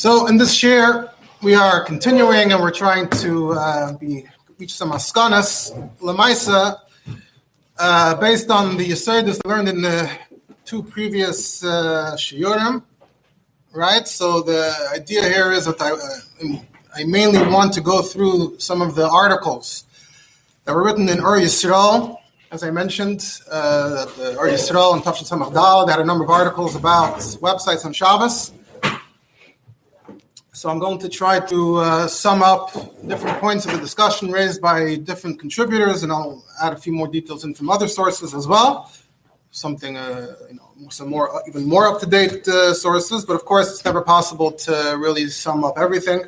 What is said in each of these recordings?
So in this year, we are continuing and we're trying to uh, be, reach some askanas, lemaisa, uh, based on the yisodis learned in the two previous uh, shiurim, right? So the idea here is that I, uh, I mainly want to go through some of the articles that were written in Ur Yisrael, as I mentioned, uh, the Ur Yisrael and Tafshin Samach they had a number of articles about websites on Shabbos. So I'm going to try to uh, sum up different points of the discussion raised by different contributors, and I'll add a few more details in from other sources as well. Something, uh, you know, some more, even more up to date uh, sources. But of course, it's never possible to really sum up everything.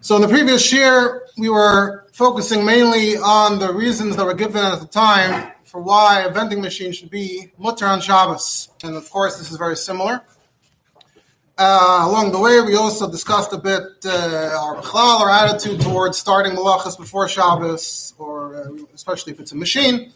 So in the previous year, we were focusing mainly on the reasons that were given at the time for why a vending machine should be mutter on Shabbos, and of course, this is very similar. Uh, along the way, we also discussed a bit uh, our bichlal, our attitude towards starting malachas before Shabbos, or uh, especially if it's a machine,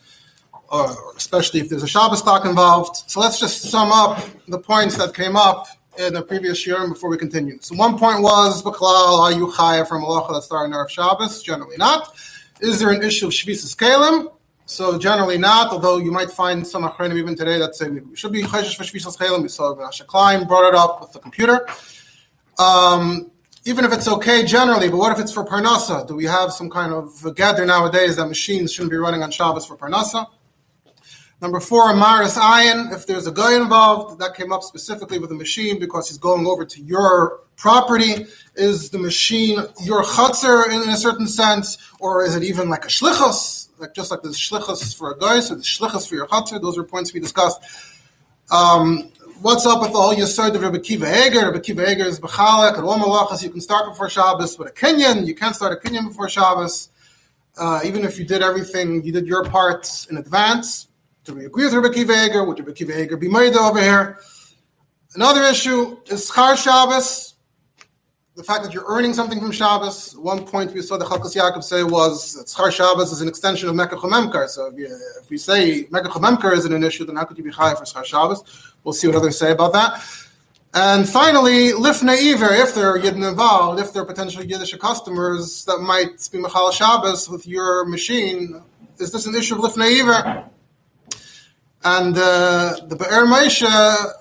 or especially if there's a Shabbos clock involved. So let's just sum up the points that came up in the previous year before we continue. So one point was bichlal, are you chayav from malacha that's starting Erev Shabbos? Generally not. Is there an issue of shvisas kalim? So generally not, although you might find some achronim even today that say we should be chayshish for shvisas chelim. We saw Rasha Klein brought it up with the computer. Um, even if it's okay generally, but what if it's for parnasa? Do we have some kind of gather nowadays that machines shouldn't be running on Shabbos for parnasa? Number four, Maris Ayin, if there's a guy involved, that came up specifically with the machine because he's going over to your property. Is the machine your chutzner in, a certain sense, or is it even like a shlichus? Like just like the shlichus for a guy, so the shlichus for your chatzir. Those are points we discussed. Um, what's up with all your side of Rabbi Kiva Eger? Rabbi Kiva Eger is b'chalek and all malachas. You can start before Shabbos, but a kinyan you can't start a kinyan before Shabbos. Uh, even if you did everything, you did your parts in advance. Do we agree with Rabbi Kiva Eger? Would Rabbi Kiva Eger be made over here? Another issue is Char Shabbos the fact that you're earning something from Shabbos. One point we saw the Chelkas Yaakov say was that Schar Shabbos is an extension of Mekach Memkar. So if, you, if we say Mekach Memkar isn't an issue, then how could you be high for Schar Shabbos? We'll see what others say about that. And finally, Lifnei Iver, if there are Yidden involved, if there are potential Yiddish customers that might be Mechal Shabbos with your machine, is this an issue of Lifnei Iver? And uh, the Be'er Moshe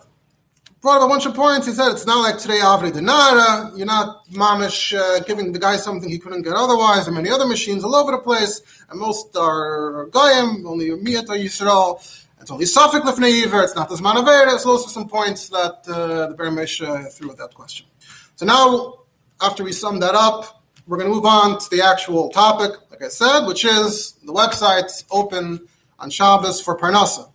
brought up a bunch of points. He said it's not like today Avri Denara. You're not mamish uh, giving the guy something he couldn't get otherwise. There are many other machines all over the place, and most are Goyim, only Miyat or Yisrael. It's only Safik Lifnei Iver. It's not the Zman Avera. So those are some points that uh, the Be'er Moshe uh, threw at that question. So now, after we sum that up, we're going to move on to the actual topic, like I said, which is the website's open on Shabbos for Parnasa.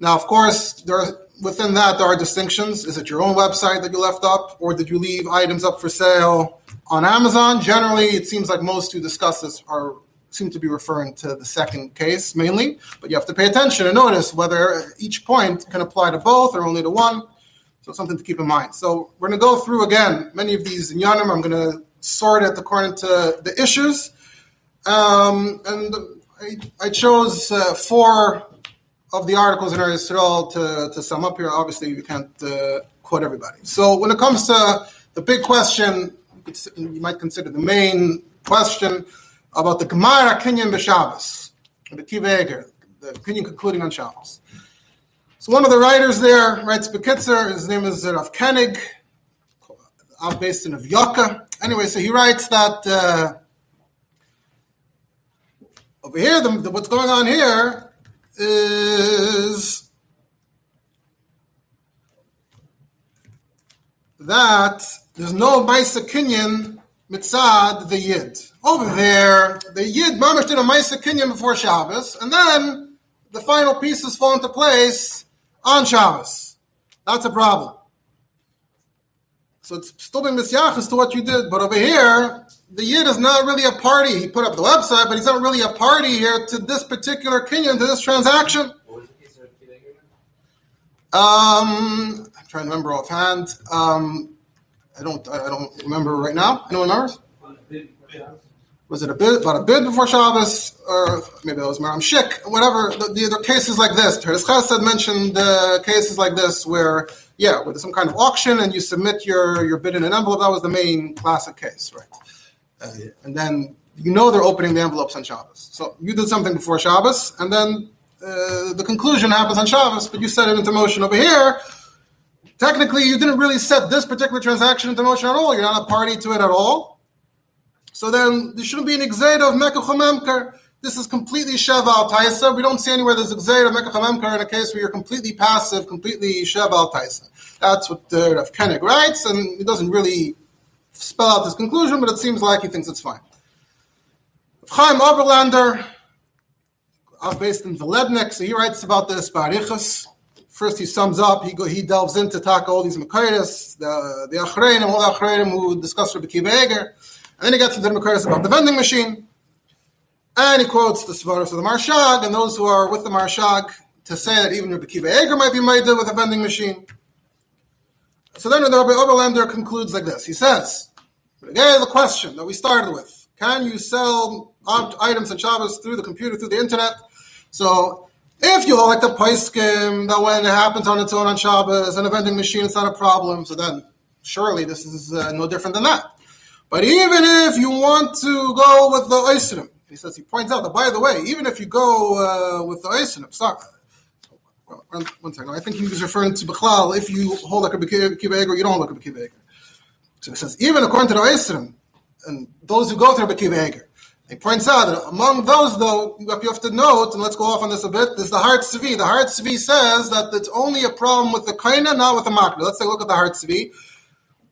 Now, of course, there are within that, there are distinctions. Is it your own website that you left up, or did you leave items up for sale on Amazon? Generally, it seems like most who discuss this are seem to be referring to the second case mainly, but you have to pay attention and notice whether each point can apply to both or only to one. So something to keep in mind. So we're going to go through again many of these in Yanim. I'm going to sort it according to the issues, um, and I, I chose uh, four of the articles in Eretz Yisrael to, to sum up here. Obviously, we can't uh, quote everybody. So when it comes to the big question, you might consider the main question about the Gemara Kinyan B'Shabbos, the Kiva the Kinyan concluding on Shabbos. So one of the writers there writes Bekitzer, his name is Rav Koenig, I'm based in Avyoka. Anyway, so he writes that uh, over here, the, the, what's going on here is that there's no Maisa Kinyan mitzad the Yid. Over there, the Yid mamish did a Maisa before Shabbos, and then the final pieces fall into place on Shabbos. That's a problem. So it's still been misyachas to what you did, but over here, the Yid is not really a party. He put up the website, but he's not really a party here to this particular kinyan, to this transaction. Um, I'm trying to remember offhand. Um, I don't. I don't remember right now. Anyone remembers? Was it a bit about a bid before Shabbos, or maybe that was Maram Shik, whatever. The, the, the cases like this. Toras Chesed mentioned uh, cases like this where yeah, with some kind of auction, and you submit your your bid in an envelope. That was the main classic case, right? Uh, and then you know they're opening the envelopes on Shabbos. So you did something before Shabbos, and then uh, the conclusion happens on Shabbos, but you set it into motion over here. Technically, you didn't really set this particular transaction into motion at all. You're not a party to it at all. So then there shouldn't be an exade of Mekach This is completely Sheva al Taisa. We don't see anywhere there's exade of Mekach in a case where you're completely passive, completely Sheva al Taisa. That's what the Rav Koenig writes, and he doesn't really spell out this conclusion, but it seems like he thinks it's fine. Chaim Oberlander, uh, based in Velebnik, so he writes about this Barichas. First, he sums up, he go, he delves into talk all these Makaitis, the the Achreinim, all the Achreinim who discuss Rabbi Kiva Eger, and then he gets into the Makaitis about the vending machine, and he quotes the Svaros of the Marshag, and those who are with the Marshag to say that even Rabbi Kiva Eger might be made with a vending machine. So then the Rabbi Oberlander concludes like this. He says, again, the question that we started with, can you sell items and Shabbos through the computer, through the internet? So if you like the Paiskim, that when it happens on its own on Shabbos and a vending machine, it's not a problem. So then surely this is uh, no different than that. But even if you want to go with the Oisinim, he says, he points out that, by the way, even if you go uh, with the Oisinim, sorry, one, one second, I think he was referring to Bechlal, if you hold like a Kiva or you don't hold like a Kiva So he says, even according to the Oisinim, and those who go through Bekiva Eger. He points out that among those, though, you have to note, and let's go off on this a bit, is the Har Tzvi. The Har Tzvi says that it's only a problem with the Kaina, not with the Makna. Let's take a look at the Har Tzvi.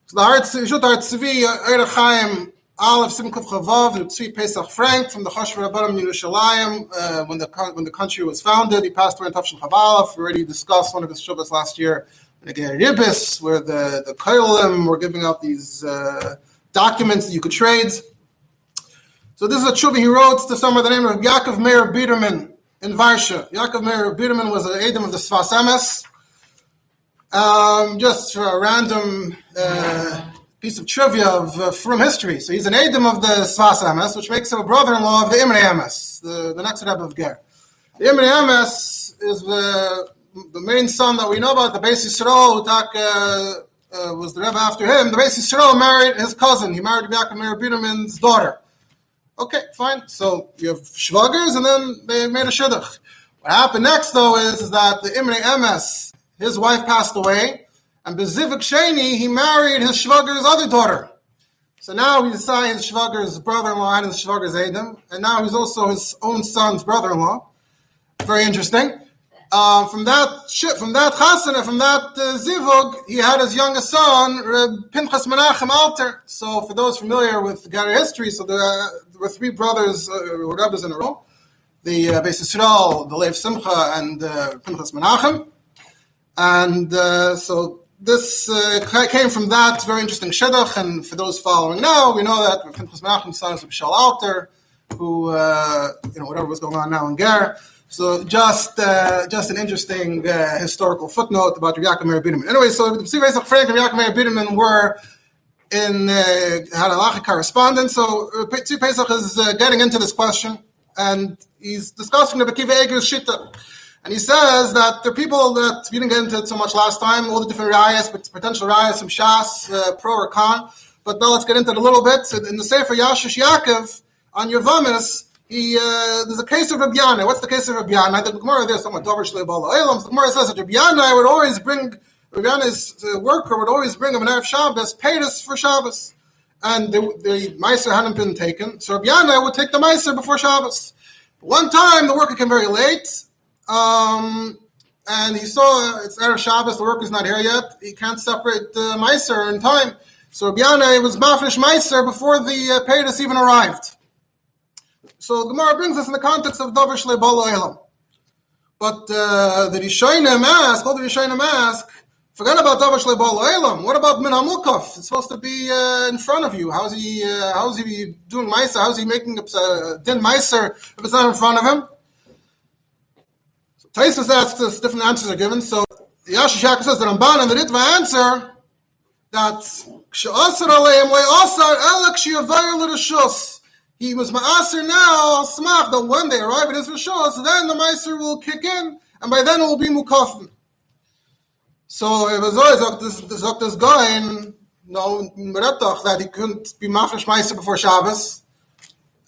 So the Hart Shut Hart Chaim, Aleph Simkov Chavav, Tzvi Pesach Frank from the Choshev Rabbanim Yerushalayim, uh, when the when the country was founded, he passed away in Tafshin Chavalaf. We already discussed one of his shuvas last year, again Ribis, where the the Kailim were giving out these. Uh, documents that you could trade. So this is a tshuva he wrote to someone by the name of Yaakov Meir Biderman in Varsha. Yaakov Meir Biderman was an Adam of the Sfas Emes. Um, just for a random uh, piece of trivia of, uh, from history. So he's an Adam of the Sfas Emes, which makes him a brother-in-law of the Imre Emes, the, the next Rebbe of Ger. The Imre Emes is the, the main son that we know about, the Beis Yisrael, who uh, was the Rebbe after him, the Beis Yisrael married his cousin. He married Yaakov Meir Biderman's daughter. Okay, fine. So you have shvagers, and then they made a shidduch. What happened next, though, is, that the Imre Emes, his wife passed away, and Bezivik Sheni, he married his shvager's other daughter. So now he's his shvager's brother-in-law and his shvager's Adam, and now he's also his own son's brother-in-law. Very interesting. Uh, from that from that chasana, from that uh, zivug, he had his youngest son, Reb Pinchas Menachem Alter. So, for those familiar with Gary history, so there, there were three brothers, uh, Rebbes in a row: the uh, Beis Yisrael, the Lev Simcha, and uh, Pinchas Menachem. And uh, so this uh, came from that very interesting shidduch. And for those following now, we know that Pinchas Menachem's son is Bishal Alter, who uh, you know whatever was going on now in Ger. So just uh, just an interesting uh, historical footnote about Yaakov Meir Biderman. Anyway, so the Pesach Frank and Yaakov Meir Biderman were in uh, had a halachic correspondence. So uh, Tzvi Pesach is uh, getting into this question, and he's discussing the Bekiva Eger's shita. And he says that are people that we didn't get into so much last time, all the different but potential rayas some Shas, uh, pro or con. But now let's get into it a little bit. In the Sefer Yashish Yaakov on Yervamis, he, uh, there's a case of Rabbi Yannai. What's the case of Rabbi Yannai? The Gemara there, somewhat Dover Shleibal The Gemara says that Rabbi Yannai would always bring, Rabbi Yannai's uh, worker would always bring him an Erev Shabbos, paid us for Shabbos. And the, the Meiser hadn't been taken. So Rabbi Yannai would take the Meiser before Shabbos. One time, the worker came very late. Um, and he saw it's Erev Shabbos, the worker's not here yet. He can't separate the Meiser in time. So Rabbi was Mafresh Meiser before the uh, even arrived. So Gemara brings us in the context of Davar Shle Elam. But uh, the Rishonim ask, all the Rishonim ask, forget about Davar Shle Elam. What about Min Hamukaf? It's supposed to be uh, in front of you. How's he? Uh, how's he doing Meiser? How's he making a uh, din Meiser if it's not in front of him? Taisus asks us, different answers are given. So Yashish Yaakov says the Ramban and the Ritva answer that he was ma'aser now, smach, that when they arrive at his Rishos, then the Meiser will kick in, and by then it will be mukafim. So it was always this guy no that he couldn't be mafresh meiser before Shabbos.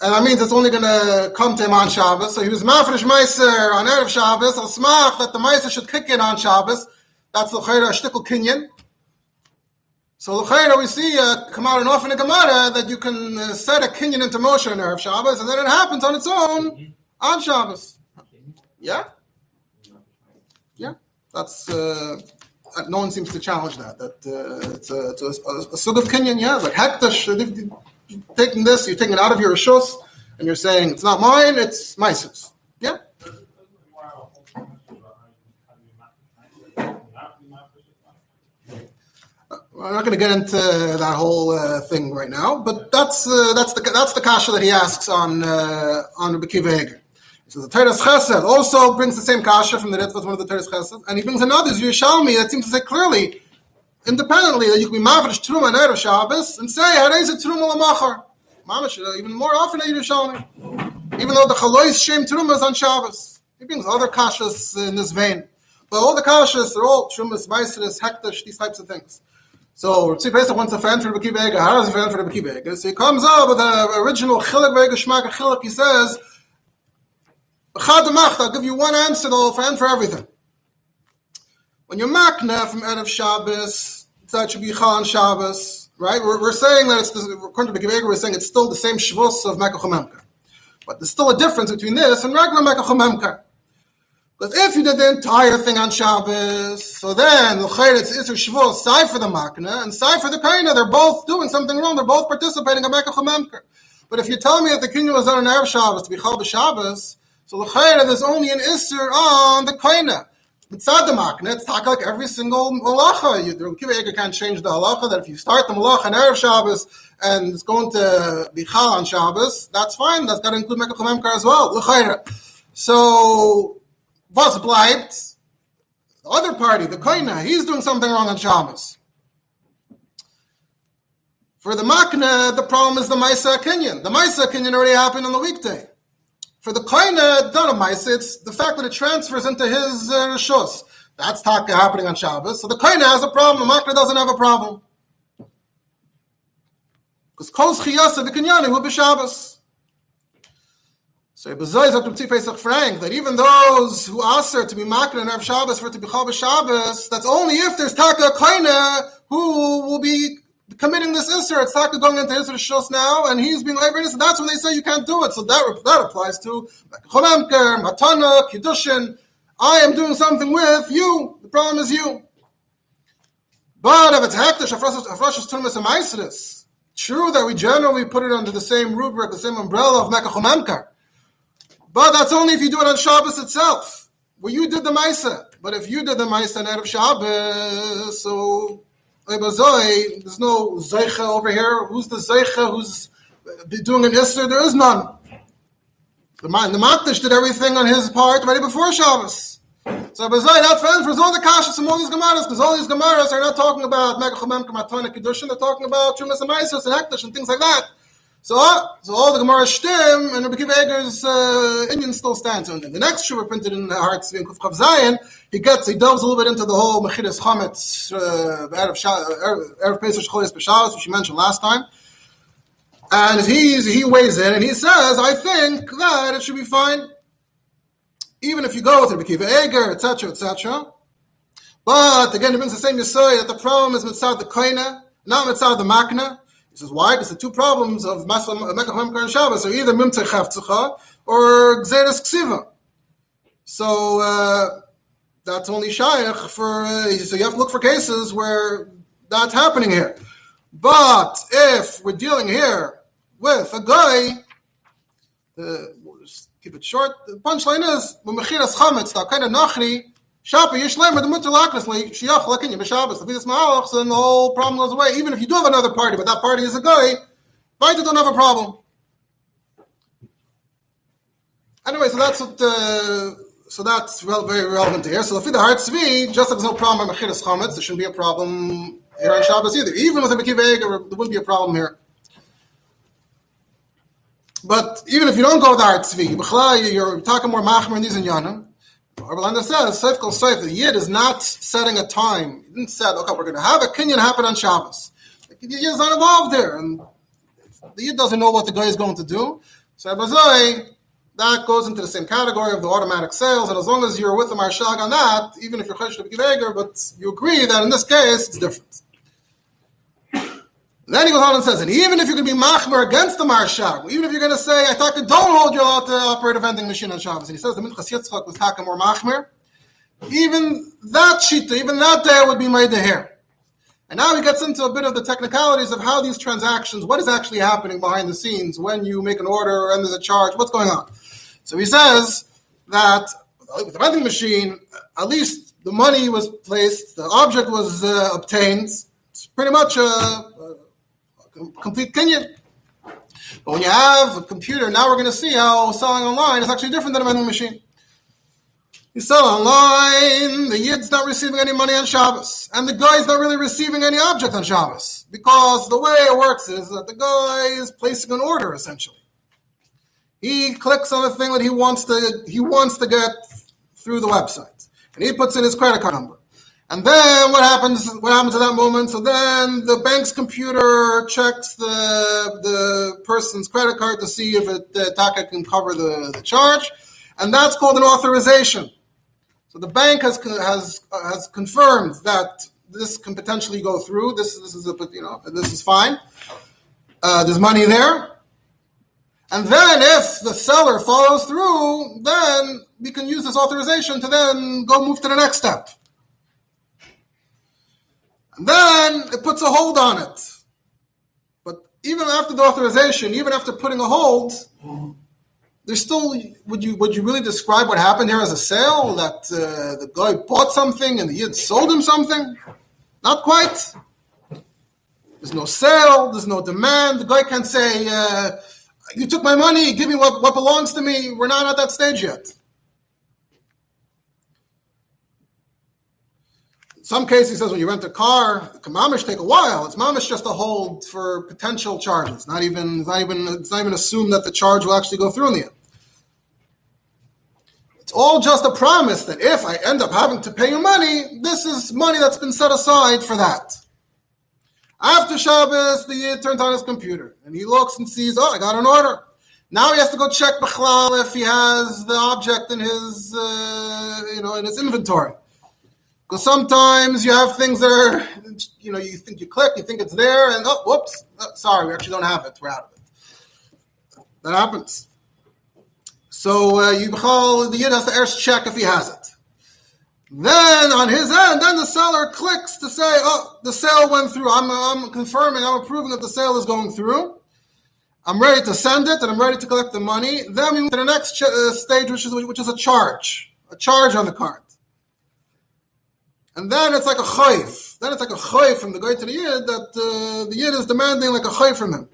And that means it's only going to come to him on Shabbos. So he was mafresh meiser on Erev Shabbos. Al smach that the meiser should kick in on Shabbos. That's the chayra shtickle kinyan. So the chayra we see uh, come out and off in the Gemara that you can uh, set a kinyan into motion on Erev Shabbos, and then it happens on its own on Shabbos. Yeah, yeah. That's. Uh, uh, no one seems to challenge that. That uh, it's a, it's a, a, a sort of Kenyan, yeah, like hektash. Taking this, you're taking it out of your rishos, and you're saying it's not mine, it's my sis. Yeah. I'm not going to get into that whole uh, thing right now, but that's uh, that's the that's the kasha that he asks on uh, on Rebbe Kiva so the Toras Chesed also brings the same kasha from the Ritva, one of the Toras Chesed, and he brings another Yerushalmi that seems to say clearly, independently, that you can be mavrish truma and erev Shabbos and say harei a truma lamachar. Mamash, uh, even more often than Yerushalmi, even though the chalois shem truma is on Shabbos. He brings other kashas in this vein, but all the kashas are all trumas, meiseres, hektash, these types of things. So Ritzi Pesach wants a fan for the Bekibega. How does a fan for the Bekibega? So he comes up with the original chilik vega shmak chilik. He says I'll give you one answer though for and for everything. When you're makna from Erev Shabbos, that should be Chan Shabbos, right? We're, we're saying that it's according to Bekivega, we're saying it's still the same Shavuos of Mekachomemka. But there's still a difference between this and regular Mekachomemka. Because if you did the entire thing on Shabbos, so then the it's Isser Shavuos, Sai for the Makna, and Sai for the Kaina, they're both doing something wrong, they're both participating in Mekachomemka. But if you tell me that the kingdom was on an Erev Shabbos to be Chal Shabbos, so the chayra, there's only an isser on the koina. Mitzad the makna, it's like every single malacha. You, Kiva can't change the halacha that if you start the malacha on Erev Shabbos and it's going to be chal on Shabbos, that's fine. That's got to include Mekach Memkar as well. So, was bleibt? The other party, the koina, he's doing something wrong on Shabbos. For the makna, the problem is the Maisa Kenyan. The Maisa Kenyan already happened on the weekday. For the koine donamais, it's the fact that it transfers into his uh. That's taka happening on Shabbos. So the koine has a problem. The makna doesn't have a problem. Because kol chiyasa v'kinyani will be Shabbos. So Bezoy Zakum Tzipesach Frank that even those who ask her to be makna and have Shabbos for it to be Chal Shabbos, that's only if there's taka koine who will be committing this Isser, it's not going into Isser Shos now, and he's being labor so that's when they say you can't do it. So that, that applies to Chomemker, Matana, Kiddushin. I am doing something with you. The problem is you. But if it's Hektish, Afrashas Tumas and Maisiris, true that we generally put it under the same rubric, the same umbrella of Mekachomemkar. But that's only if you do it on Shabbos itself, where you did the Maisa. But if you did the Maisa on Erev Shabbos, so there's no Zeicha over here. Who's the Zeicha? Who's doing an Isser? There is none. The, the Makdash did everything on his part right before Shabbos. So Bazai, that friend, for all the kashas from all these Gemaras, because all these Gemaras are not talking about Megachomem Kamatona Kiddushin, they're talking about Trumas and Maisos and Hekdash and things like that. So, so all the Gemara shtim and Rabbi Kiva Eger's uh, Indian still stands. And the next Shuvah printed in the Heart in Kufchav Zion, he gets he delves a little bit into the whole Mechidas Chametz uh, erev Pesach Cholis B'Shabbos, which you mentioned last time. And he's he weighs in and he says, I think that it should be fine, even if you go with Rabbi Kiva Eger, etc., etc. But again, he brings the same Yisoy that the problem is mitzad the koina, not mitzad the makna. He says, why? Because the two problems of Memkar and Shabbos are either Mimtei Chavtzecha or Gzeres Ksiva. So uh, that's only Shaykh for, uh, so you have to look for cases where that's happening here. But if we're dealing here with a guy, uh, we'll just keep it short, the punchline is, Mechiras Chametz, of Nachri, Shapa Yishlem the Mutter Laknas Shiach Lakin B'Shabbos. The Vidas Ma'alach, then the whole problem goes away. Even if you do have another party, but that party is a guy, Baita don't have a problem. Anyway, so that's what. Uh, so that's very relevant here. So if the Har Tzvi, just like there's no problem on Mechiras Chametz, there shouldn't be a problem here on Shabbos either. Even with a Mekiveg, there wouldn't be a problem here. But even if you don't go with the Har Tzvi, you're talking more Machmer and these and Rabbi says, Seif Kol Seif, the Yid is not setting a time. He didn't say, okay, we're going to have a Kenyan happen on Shabbos. The Yid is not involved there. And the Yid doesn't know what the guy is going to do. So Abazoi, that goes into the same category of the automatic sales. And as long as you're with the Marshag on that, even if you're Chesh but you agree that in this case, it's different. Then he goes on and says, and even if you're going to be machmer against the marshal, even if you're going to say, I thought, you don't hold your allowed to operate a vending machine on Shabbos, and he says the Minchas Yitzchak was takim or machmer, even that shita, even that day would be made the hair. And now he gets into a bit of the technicalities of how these transactions, what is actually happening behind the scenes when you make an order and there's a charge, what's going on. So he says that with the vending machine, at least the money was placed, the object was uh, obtained. It's pretty much a, complete Kenyan. But when you have a computer, now we're going to see how selling online is actually different than a vending machine. You sell online, the Yid's not receiving any money on Shabbos, and the guy's not really receiving any object on Shabbos, because the way it works is that the guy is placing an order essentially. He clicks on the thing that he wants to he wants to get through the website, and he puts in his credit card number. And then what happens? What happens at that moment? So then the bank's computer checks the the person's credit card to see if it, the attacker can cover the, the charge, and that's called an authorization. So the bank has has has confirmed that this can potentially go through. This this is a you know this is fine. Uh, there's money there, and then if the seller follows through, then we can use this authorization to then go move to the next step. And then it puts a hold on it. But even after the authorization, even after putting a hold, there's still would you would you really describe what happened here as a sale that uh, the guy bought something and the yid sold him something? Not quite. There's no sale. There's no demand. The guy can't say, uh, "You took my money. Give me what, what belongs to me." We're not at that stage yet. Some cases, says when you rent a car, mamish take a while. It's mamish just a hold for potential charges. Not even, it's not even, it's not even assumed that the charge will actually go through in the end. It's all just a promise that if I end up having to pay you money, this is money that's been set aside for that. After Shabbos, the Yid turns on his computer and he looks and sees, oh, I got an order. Now he has to go check Bechlal if he has the object in his, uh, you know, in his inventory. Because sometimes you have things that are, you know, you think you click, you think it's there, and oh, whoops, oh, sorry, we actually don't have it. We're out of it. That happens. So uh, you call the yid has to first check if he has it. Then on his end, then the seller clicks to say, "Oh, the sale went through. I'm, I'm confirming, I'm approving that the sale is going through. I'm ready to send it, and I'm ready to collect the money." Then we move to the next ch- uh, stage, which is which is a charge, a charge on the card. And then it's like a chayf. Then it's like a chayf from the guy to the yid that uh, the yid is demanding like a chayf from him.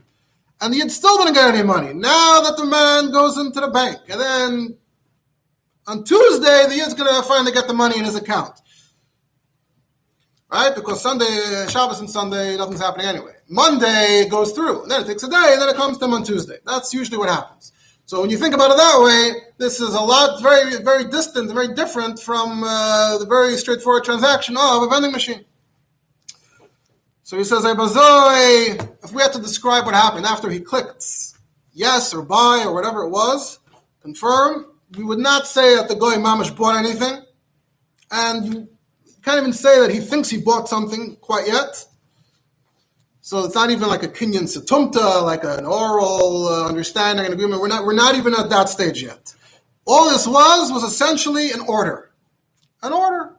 And the yid still didn't get any money. Now that the man goes into the bank. And then on Tuesday, the yid's to finally get the money in his account. Right? Because Sunday, Shabbos and Sunday, nothing's happening anyway. Monday goes through. And then it takes a day, and then it comes to him on Tuesday. That's usually what happens. So when you think about it that way, this is a lot very, very distant, very different from uh, the very straightforward transaction of a vending machine. So he says, if we had to describe what happened after he clicked yes or buy or whatever it was, confirm, we would not say that the guy mamish bought anything. And you can't even say that he thinks he bought something quite yet. So it's not even like a kinyan satumta, like an oral uh, understanding and agreement. We're not, we're not even at that stage yet. All this was was essentially an order. An order.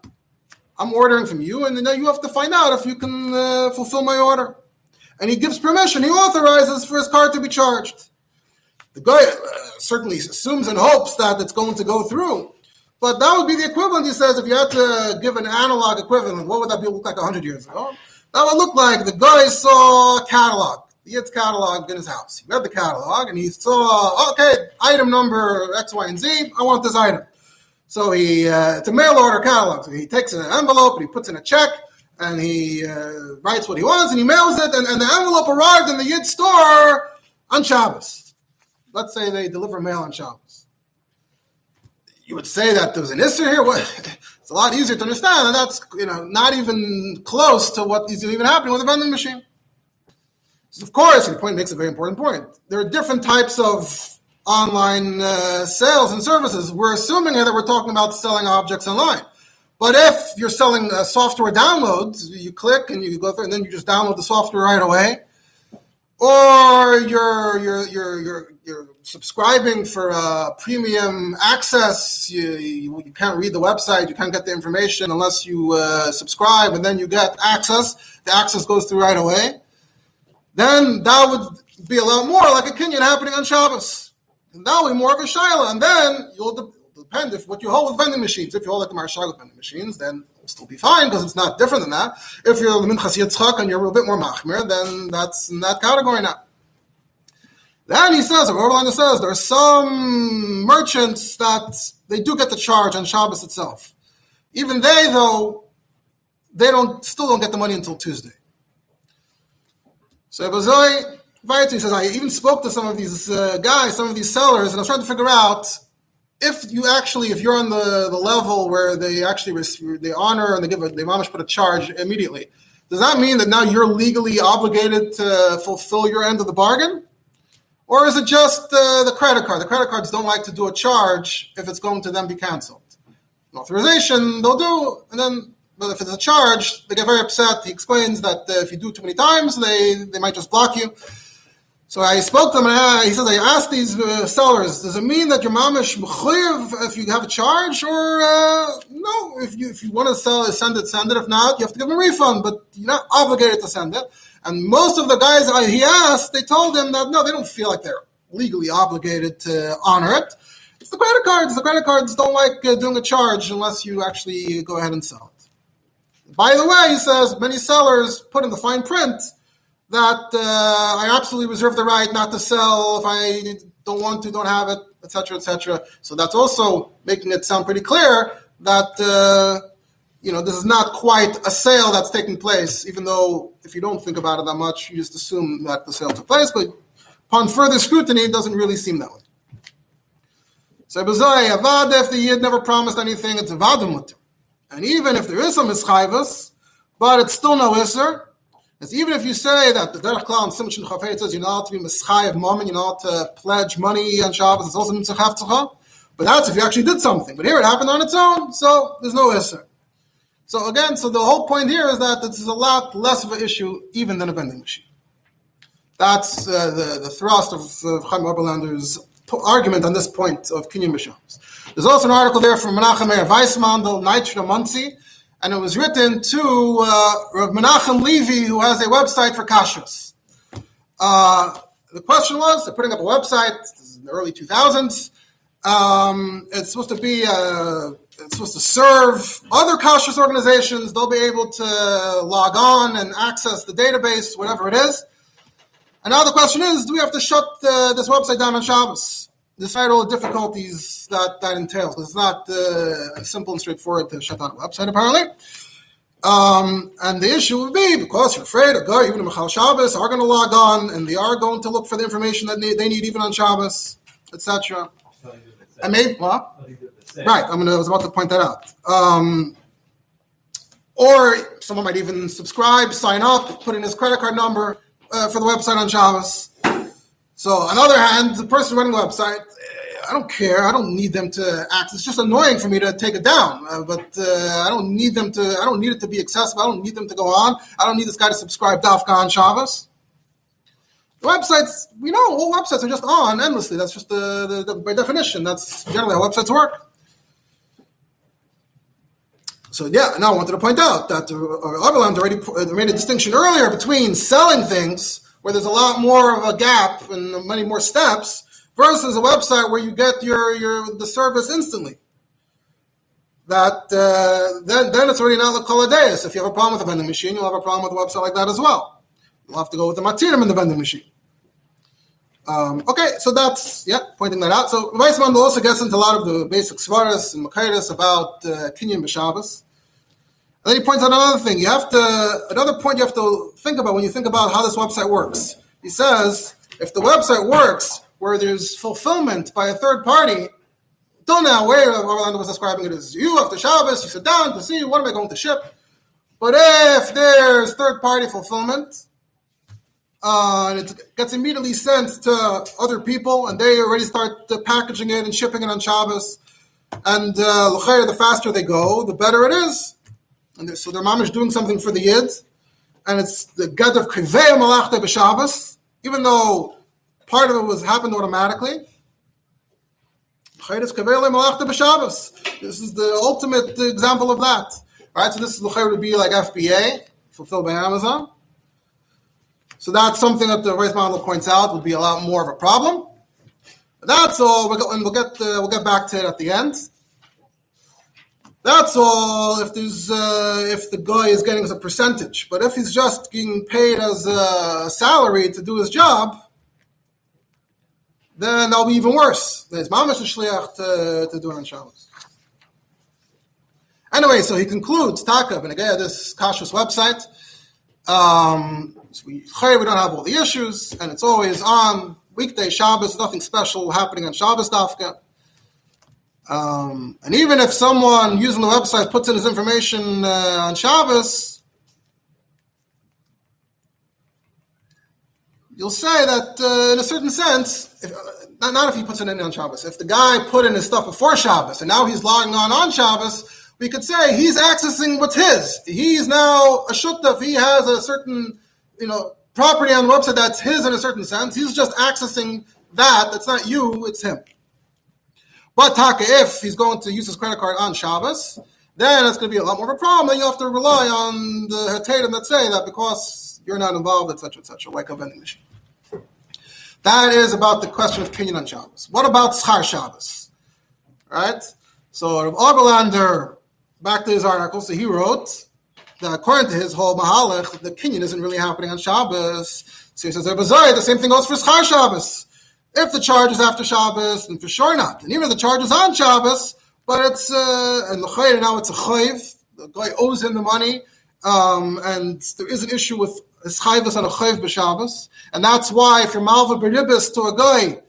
I'm ordering from you, and then you have to find out if you can uh, fulfill my order. And he gives permission. He authorizes for his card to be charged. The guy uh, certainly assumes and hopes that it's going to go through. But that would be the equivalent, he says, if you had to give an analog equivalent, what would that be look like 100 years ago? That would look like the guy saw a catalog, the Yid's catalog in his house. He read the catalog and he saw, okay, item number X, Y, and Z. I want this item. So he, uh, it's a mail order catalog. So he takes an envelope and he puts in a check and he uh, writes what he wants and he mails it. And, and the envelope arrived in the Yid store on Shabbos. Let's say they deliver mail on Shabbos you would say that there's an issue here. What? It's a lot easier to understand, and that's you know not even close to what is even happening with a vending machine. So of course, the point makes a very important point. There are different types of online uh, sales and services. We're assuming here that we're talking about selling objects online. But if you're selling uh, software downloads, you click and you go through, and then you just download the software right away, or you're you're you're, you're subscribing for uh, premium access. You, you, you can't read the website, you can't get the information unless you uh, subscribe, and then you get access. The access goes through right away. Then that would be a lot more like a kinyan happening on Shabbos. And that would be more of a shaila, and then you'll de- depend if what you hold with vending machines. If you hold like the marshal with vending machines, then it'll still be fine because it's not different than that. If you're the minchas yitzchak and you're a little bit more machmir, then that's in that category now. Then he says, Orlando says, there are some merchants that they do get the charge on Shabbos itself. Even they, though, they don't still don't get the money until Tuesday. So Bazoi Vaiti says, I even spoke to some of these uh, guys, some of these sellers, and I was trying to figure out if you actually, if you're on the, the level where they actually they honor and they give a, they mamish put a charge immediately, does that mean that now you're legally obligated to fulfill your end of the bargain? Or is it just uh, the credit card? The credit cards don't like to do a charge if it's going to then be canceled. An authorization, they'll do, and then, but if it's a charge, they get very upset. He explains that uh, if you do too many times, they, they might just block you. So I spoke to him, and I, he says, I asked these uh, sellers, does it mean that your mamish mechuyev if you have a charge, or uh, no? If you if you want to sell, send it, send it. If not, you have to give them a refund, but you're not obligated to send it. And most of the guys he asked, they told him that no, they don't feel like they're legally obligated to honor it. It's the credit cards. The credit cards don't like uh, doing a charge unless you actually go ahead and sell it. By the way, he says many sellers put in the fine print that uh, I absolutely reserve the right not to sell if I don't want to, don't have it, etc., etc. So that's also making it sound pretty clear that uh, you know, this is not quite a sale that's taking place, even though if you don't think about it that much, you just assume that the sale took place. But upon further scrutiny, it doesn't really seem that way. So Avad, if the Yid never promised anything, it's Avadim And even if there is some Ischayvus, but it's still no Isser, as even if you say that the Derech Klal and Simchin Chafet says you're not to be Mischayev Mammon, you're not to pledge money on Shabbos, it's also Mitzach But that's if you actually did something. But here it happened on its own, so there's no Isser. So again, so the whole point here is that this is a lot less of an issue even than a vending machine. That's uh, the, the thrust of, of Chaim Oberlander's argument on this point of Kinyan B'Shams. There's also an article there from Menachem Meir Weissmandel, Nitra Monsey, and it was written to uh, Rav Menachem Levy, who has a website for kashrus. Uh, the question was, they're putting up a website, in the early 2000s, um, it's supposed to be a it's supposed to serve other kashrus organizations. They'll be able to log on and access the database, whatever it is. And now the question is, do we have to shut uh, this website down on Shabbos? Despite all the difficulties that that entails, it's not uh, simple and straightforward to shut down a website, apparently. Um, and the issue would be because you're afraid a guy, even Michal Shabbos, are going to log on and they are going to look for the information that they need even on Shabbos, etc. And maybe what? Right, I'm gonna, I was about to point that out. Um, or someone might even subscribe, sign up, put in his credit card number uh, for the website on Shabbos. So, on the other hand, the person running the website, eh, I don't care. I don't need them to act. It's just annoying for me to take it down, uh, but uh, I don't need them to. I don't need it to be accessible. I don't need them to go on. I don't need this guy to subscribe on Shabbos. The websites, we know all websites are just on endlessly. That's just the, the, the by definition. That's generally how websites work. So yeah, now I wanted to point out that Abeland already uh, made a distinction earlier between selling things where there's a lot more of a gap and many more steps versus a website where you get your, your the service instantly. That uh, then then it's already not the koladeus. If you have a problem with a vending machine, you'll have a problem with a website like that as well. You'll have to go with the matirim in the vending machine. Um, okay, so that's yeah, pointing that out. So Weissman also gets into a lot of the basic svaras and makaitis about uh, kinyan b'Shabbos. Then he points out another thing. You have to another point you have to think about when you think about how this website works. He says if the website works where there's fulfillment by a third party, don't know where Orlando was describing it as you after Shabbos, you sit down to see what am I going to ship. But if there's third party fulfillment, uh, and it gets immediately sent to other people, and they already start packaging it and shipping it on Shabbos. And uh, the faster they go, the better it is. And so their mom is doing something for the yid, and it's the get of kivei malachta b'Shabbos, even though part of it was happened automatically. This is the ultimate example of that. Right? So this is would be like FBA, fulfilled by Amazon. So that's something that the race model points out would be a lot more of a problem. That's all. And we'll get uh, we'll get back to it at the end. That's all. If there's uh, if the guy is getting a percentage, but if he's just being paid as a salary to do his job, then that'll be even worse. There's mamash shliach to, to do on Shabbos. Anyway, so he concludes Taka and again this Kashrus website. Um, so we, we don't have all the issues, and it's always on weekday Shabbos. Nothing special happening on Shabbos Dafka. Um, and even if someone using the website puts in his information uh, on Shabbos, you'll say that uh, in a certain sense, if, uh, not, not, if he puts it in on Shabbos, if the guy put in his stuff before Shabbos and now he's logging on on Shabbos, we could say he's accessing what's his. He's now a shuttaf. He has a certain you know, property on the website that's his in a certain sense. He's just accessing that. That's not you, it's him. But Taka, if he's going to use his credit card on Shabbos, then it's going to be a lot more of a problem. Then you have to rely on the Hatatim that say that because you're not involved, etc., etc., like a vending machine. That is about the question of kinyan on Shabbos. What about Schar Shabbos? Right? So Rav Oberlander, back to his article, so he wrote, that according to his whole mahalach, the kinyan isn't really happening on Shabbos. So he says, the same thing goes for Schar Shabbos. If the charge is after Shabbos, then for sure not. And even if the charge is on Shabbos, but it's, uh, and now it's a chayv, the guy owes him the money, um, and there is an issue with his chayvus on a chayv b'Shabbos, and that's why if you're malva beribis to a guy,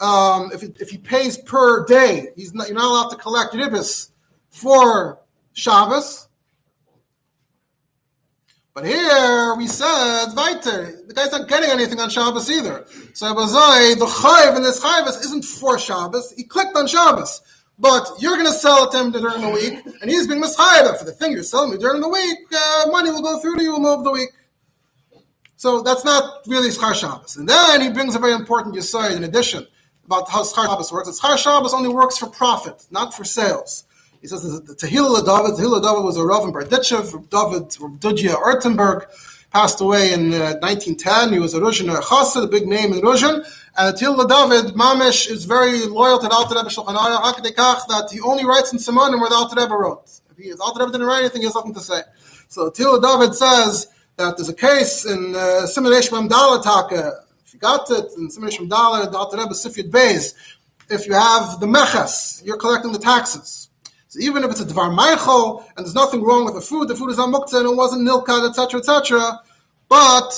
um, if, if he pays per day, he's not, you're not allowed to collect ribis for Shabbos, but here we said weiter. The guy's not getting anything on Shabbos either. So Abazai, the chayv in this chayvus isn't for Shabbos. He clicked on Shabbos. But you're going to sell it to him during the week, and he's being mischayev for the thing you're selling me during the week. Uh, money will go through to you over the week. So that's not really Schar Shabbos. And then he brings a very important yisod in addition about how Schar Shabbos works. Schar Shabbos only works for profit, not for sales. He says the Tehillah David. Tehillah David was a Rav in Berditchev. David Dudja Ertenberg passed away in uh, 1910. He was a Ruzhin Chassid, a big name in Ruzhin. And Tehillah David Mamish is very loyal to the Alter Rebbe Shulchan Aruch that he only writes in Simonim where the Alter Rebbe wrote. If he, the Alter Rebbe didn't write anything, he has nothing to say. So Tehillah David says that there's a case in uh, Simulation Mamdalataka. If you got it in Simulation Mamdala, the Alter Rebbe Sifyat Beis, if you have the mechas, you're collecting the taxes. So even if it's a dvar meichel and there's nothing wrong with the food, the food is amuktzah and it wasn't nilkad, etc., etc., but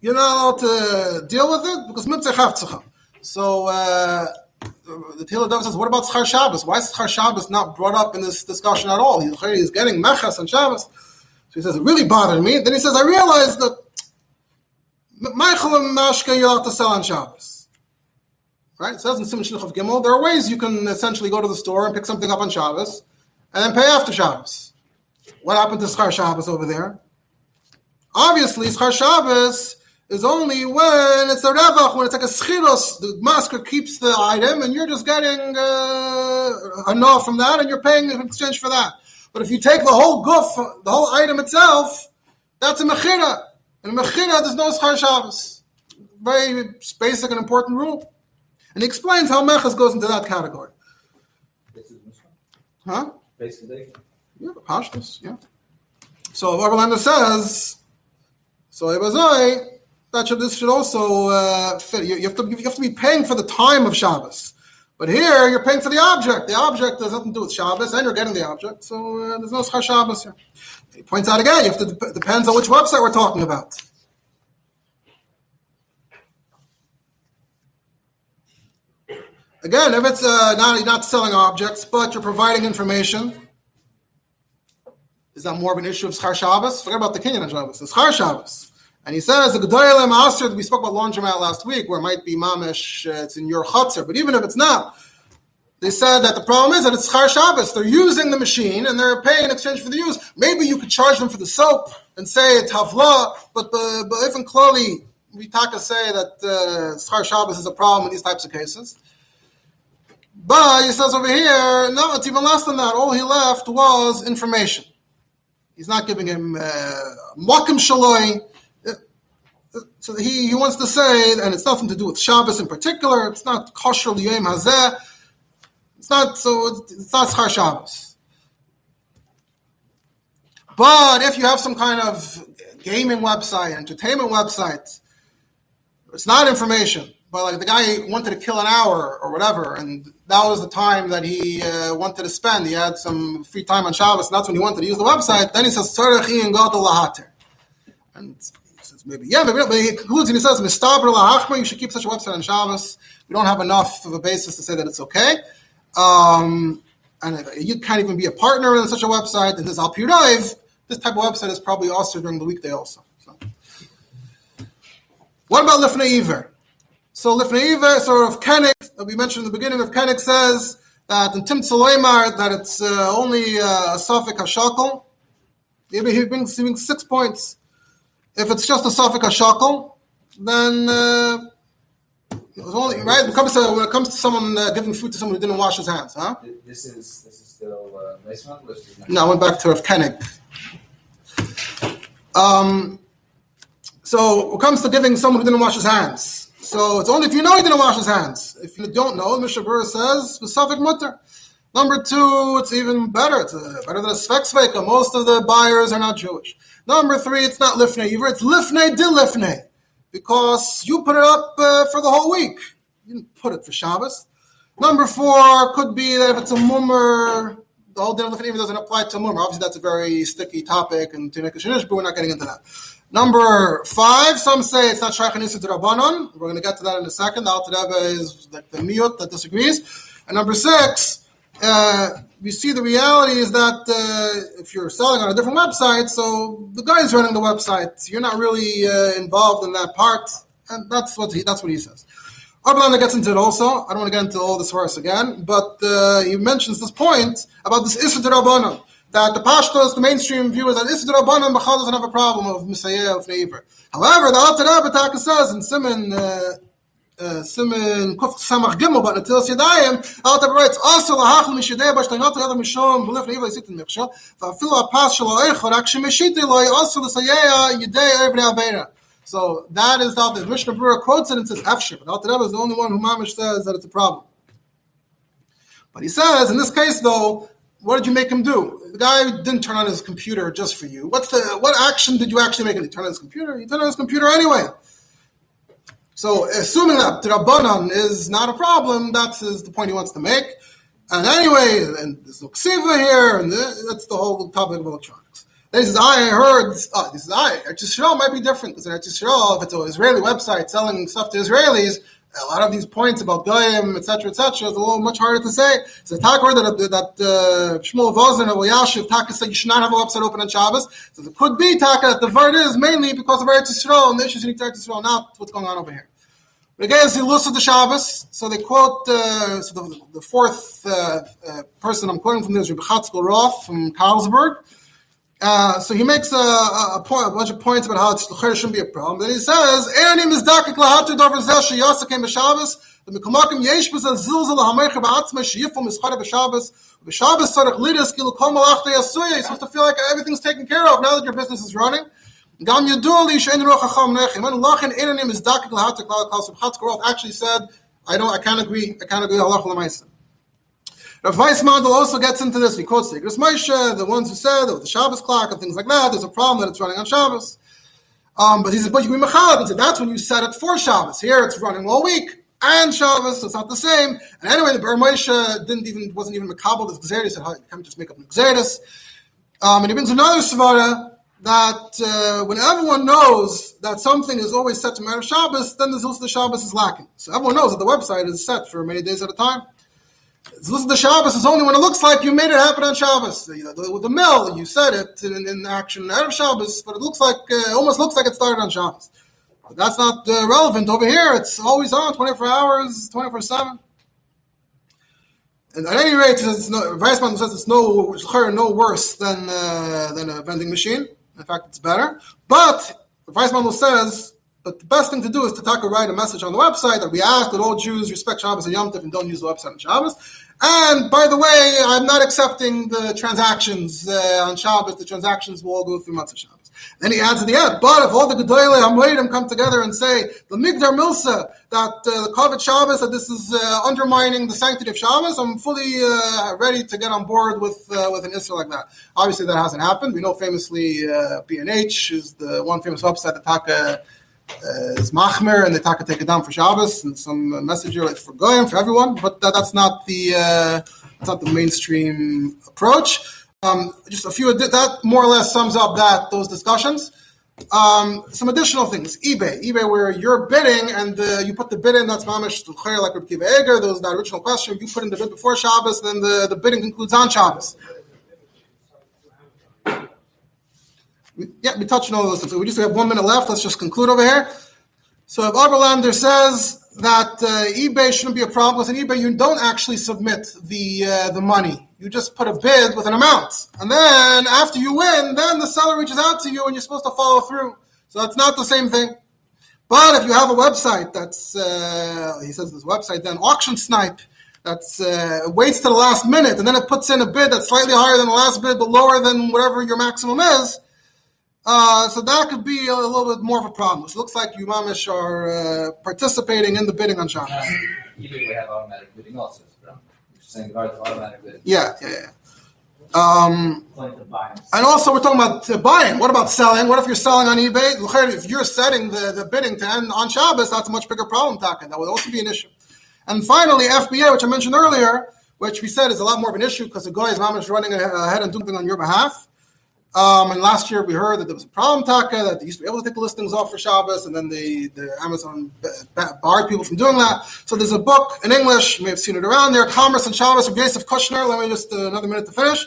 you're not allowed to deal with it because mitzvah chavtzacha. So uh, the Tehillah David says, what about Schar Shabbos? Why is Schar Shabbos not brought up in this discussion at all? He's, getting mechas on Shabbos. So he says, it really bothered me. Then he says, I realized that Michael and Mashka you're allowed to sell on Shabbos. Right? It says in Simon Shluch of Gimel, there are ways you can essentially go to the store and pick something up on Shabbos and then pay after Shabbos. What happened to Schar Shabbos over there? Obviously, Schar Shabbos is only when it's a revach, when it's like a schiros, the masker keeps the item and you're just getting uh, enough from that and you're paying in exchange for that. But if you take the whole goof, the whole item itself, that's a mechira. And a mechira, there's no Schar Shabbos. Very basic and important rule. And he explains how Mechas goes into that category. Huh? Basically. Yeah, Pashtus, yeah. So Oberlander says, so Ebazoi, that should, this should also uh, fit. You, you, have to, you have to be paying for the time of Shabbos. But here, you're paying for the object. The object has nothing to do with Shabbos, and you're getting the object. So uh, there's no Schar Shabbos here. He points out again, you have to, it depends on which website we're talking about. Again, if it's uh, not you're not selling objects, but you're providing information, is that more of an issue of Schar Shabbos? Forget about the Kenyan Shabbos. It's Schar Shabbos. And he says, the Gedoylem Asr, we spoke about laundromat last week, where it might be mamish, uh, it's in your chutzner, but even if it's not, they said that the problem is that it's Schar Shabbos. They're using the machine and they're paying in exchange for the use. Maybe you could charge them for the soap and say it's Havla, but, uh, but even clearly, we taka say that uh, Schar Shabbos is a problem in these types of cases. But he says over here, no, it's even less than that. All he left was information. He's not giving him uh, makim shaloi. So he, he wants to say, and it's nothing to do with Shabbos in particular. It's not kosher liyem hazeh. It's not so. It's not Shabbos. But if you have some kind of gaming website, entertainment website, it's not information. But like the guy wanted to kill an hour or whatever, and that was the time that he uh, wanted to spend. He had some free time on Shabbos, and that's when he wanted to use the website. Then he says, "Tzarech and God lahater," and he says, maybe yeah, maybe. But he concludes and he says, "Mistaber lahachma." You should keep such a website on Shabbos. We don't have enough of a basis to say that it's okay. Um, and you can't even be a partner in such a website. And this Al this type of website is probably also during the weekday also. So. What about Lifnei Iver? So Lifnei Iver, sort of Kenik, that we mentioned in the beginning of Kenik says that in Tim Tzaloimar, that it's uh, only uh, a suffix hashakal. Maybe he brings, he brings six points if it's just a suffix shackle, then uh, only, right. When it comes to when it comes to someone uh, giving food to someone who didn't wash his hands, huh? This is this is still uh, nice one. No, I went back to Rav Koenig. Um, so when it comes to giving someone who didn't wash his hands, so it's only if you know he didn't wash his hands. If you don't know, Mishabur says specific mutter. Number two, it's even better. It's uh, better than a svek Most of the buyers are not Jewish. Number three, it's not lifnei iver. It's lifnei dil lifnei. Because you put it up uh, for the whole week. You didn't put it for Shabbos. Number four could be that if it's a mummer, the whole of doesn't apply to mummer. Obviously, that's a very sticky topic and to make a shinish, but we're not getting into that. Number five, some say it's not Shaykh Nisa to Rabbanon. We're going to get to that in a second. The Alter is like the miyut that disagrees. And number six, uh, you see the reality is that uh, if you're selling on a different website, so the guy's running the website, you're not really uh, involved in that part, and that's what he that's what he says. Oberlander gets into it also. I don't want to get into all this verse again, but uh, he mentions this point about this Isra Rabbanon, that the Pashtos, the mainstream view is that Isra Rabbanon Bachal doesn't have a problem of Messiah of Neighbor. However, the Alter Rebbe says in Simon uh, simen kof samach gemo ba natilas yadayim alt aber writes also la hachel mishadei ba shtaynot yad mishom bulef neva yisit miksha va afilu a pas shel oich rak shemeshite lo also the sayaya yadei every avera so that is that the Mishnah Berurah quotes it and says afshir. But Alter is the only one who mamish says that it's a problem. But he says in this case though what did you make him do? The guy didn't turn on his computer just for you. What's the what action did you actually make him? He turned on his computer. He turned on his computer anyway. So assuming that Rabbanan is not a problem, that's the point he wants to make. And anyway, and there's no ksiva here, and that's the whole topic of electronics. Then he says, I heard, uh, he says, I, Eretz might be different, because in Eretz if it's an Israeli website selling stuff to Israelis, a lot of these points about Goyim, etc., etc., is a little much harder to say. So Taka heard that, that uh, Shmuel Vozin of Yashiv, Taka said you should not have a website open on Shabbos. So it could be Taka that the word is mainly because of Eretz Yisrael and the issues in Eretz Yisrael, not what's going on over here. Again, the of the Shabbos. So they quote uh, so the, the fourth uh, uh, person I'm quoting from this, Rabbi Chatzkel Roth from Karlsburg. Uh, so he makes a, a, point, a bunch of points about how it's shouldn't be a problem. Then he says, "Erenim is dakik lahatu dover zel sheyasa came b'Shabbos. The mikumakim yesh b'zel zilzel lahamecha ba'atzma sheyifu mischara b'Shabbos. B'Shabbos tzarich lidus kilu kol malachta yasuya. You're supposed to feel like everything's taken care of now that your business is running." Gam Yaduli Shein Ruach Chacham Nechim. When Lachin Inanim is Dakik Lahatik Lalakal Subchatzkarov actually said, I don't, I can't agree, I can't agree with Halach Lamaisa. Rav Weissmandel also gets into this. He quotes the Igros Moshe, the ones who said the Shabbos clock and things like that. There's a problem that it's running on Shabbos. Um, but he says, but you can be mechalab. He said, that's when you set it for Shabbos. Here it's running all week and Shabbos, so it's not the same. And anyway, the Be'er Moshe didn't even, wasn't even Makabal this said, how, you can't just make up an Gzeris. Um, and he brings another Svara that uh, when everyone knows that something is always set to Erev Shabbos, then the Zilus the Shabbos is lacking. So everyone knows that the website is set for many days at a time. Zilus the Shabbos is only when it looks like you made it happen on Shabbos. The, the, the mill, you said it in, in action Erev Shabbos, but it looks like, uh, almost looks like it started on Shabbos. But that's not uh, relevant over here. It's always on, 24 hours, 24 7. And at any rate, it's no, Weissman says it's no, no worse than, uh, than a vending machine. In fact, it's better. But Weissman says, but the best thing to do is to talk or write a message on the website that we ask that all Jews respect Shabbos and Yom Tov and don't use the website on Shabbos. And by the way, I'm not accepting the transactions uh, on Shabbos. The transactions will all go through Motzei Shabbos. Then he adds at the end, but if all the Gedolei Hamoedim come together and say, the Migdar Milsa, that uh, the Kavod Shabbos, that this is uh, undermining the sanctity of Shabbos, I'm fully uh, ready to get on board with uh, with an Israel like that. Obviously, that hasn't happened. We know famously uh, B&H is the one famous website that Taka is Machmer, and they Taka take it down for Shabbos, and some messenger like for Goyim, for everyone, but that, that's not the uh, that's not the mainstream approach. Um, just a few that more or less sums up that those discussions. Um, some additional things. eBay, eBay, where you're bidding and uh, you put the bid in. That's mamish like Rabbi Akiva Eiger. The original question. You put in the bid before Shabbos, then the, the bidding concludes on Shabbos. We, yeah, we touched on all those things. So we just have one minute left. Let's just conclude over here. So if Oberlander says that uh, eBay shouldn't be a problem, because in eBay you don't actually submit the uh, the money you just put a bid with an amount. And then after you win, then the seller reaches out to you and you're supposed to follow through. So that's not the same thing. But if you have a website that's, uh, he says this website, then auction snipe, that's uh, waits to the last minute and then it puts in a bid that's slightly higher than the last bid but lower than whatever your maximum is. Uh, so that could be a, a, little bit more of a problem. It looks like you mamish are uh, participating in the bidding on Shabbos. we have automatic bidding also saying automatically. Yeah, yeah, yeah. Um, and also, we're talking about uh, buying. What about selling? What if you're selling on eBay? If you're setting the, the bidding to end on Shabbos, that's a much bigger problem, Taka. That would also be an issue. And finally, FBA, which I mentioned earlier, which we said is a lot more of an issue because the guy is mamish running ahead and doing things on your behalf. Um, and last year we heard that there was a problem, Taka, that they used to be able to take the listings off for Shabbos, and then they, the Amazon barred people from doing that. So there's a book in English, you may have seen it around there, Commerce and Shabbos from Yosef Kushner. Let me just uh, another minute to finish.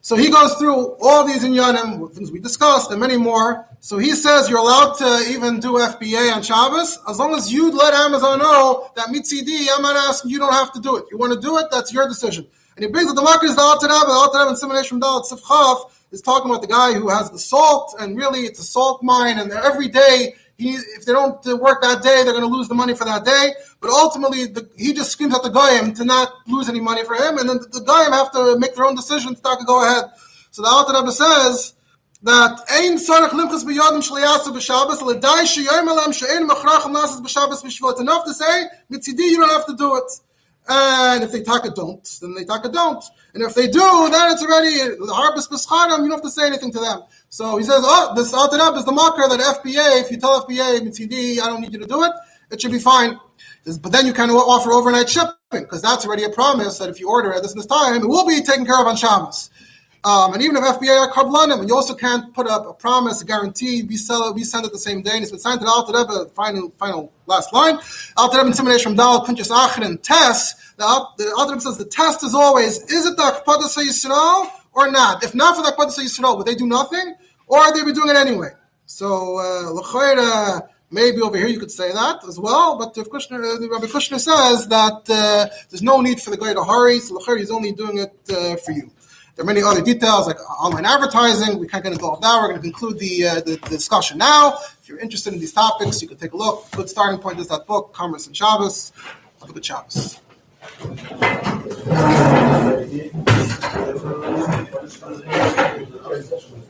So he goes through all these inyanim, things we discussed, and many more. So he says you're allowed to even do FBA on Shabbos as long as you let Amazon know that mitzidi, I'm not asking you don't have to do it. You want to do it, that's your decision. And he brings the market is the Alter the Alter Rebbe insemination from Dalit Sifchav, is talking about the guy who has the salt, and really it's a salt mine, and every day he, if they don't work that day, they're going to lose the money for that day. But ultimately, the, he just screams at the goyim to not lose any money for him, and then the, the goyim have to make their own decision to go ahead. So the Alter Rebbe says that ein sarach limchus biyadim shliyasu b'Shabbos l'dai sheyom elam she'ein machrachim nasas b'Shabbos b'shvot. Enough to say, mitzidi, you don't have to do it. And if they talk taka don't, then they talk taka don't. And if they do, then it's already the harvest bescharim. You don't have to say anything to them. So he says, oh, this Altanab is the marker that FBA. If you tell FBA, MTD, I don't need you to do it, it should be fine. But then you kind of offer overnight shipping because that's already a promise that if you order at this this time, it will be taken care of on Shabbos. Um, and even if FBA are kablanim, you also can't put up a promise, a guarantee. We sell it, we send it the same day, and it's been signed to Alter Rebbe. Final, final, last line. Alter Rebbe insemination from Dal Pinchas Acharin test. The, Alter Rebbe says the test is always: is it the Akpadas Yisrael or not? If not for the Akpadas Yisrael, would they do nothing, or would they be doing it anyway? So uh, maybe over here you could say that as well. But if Kushner, uh, Rabbi Kushner says that uh, there's no need for the guy to hurry, so he's only doing it uh, for you. There are many other details like uh, online advertising. We can't get into all of that. We're going to conclude the, uh, the, the, discussion now. If you're interested in these topics, you can take a look. Good starting point is that book, Commerce and Shabbos. Have a good Shabbos. Thank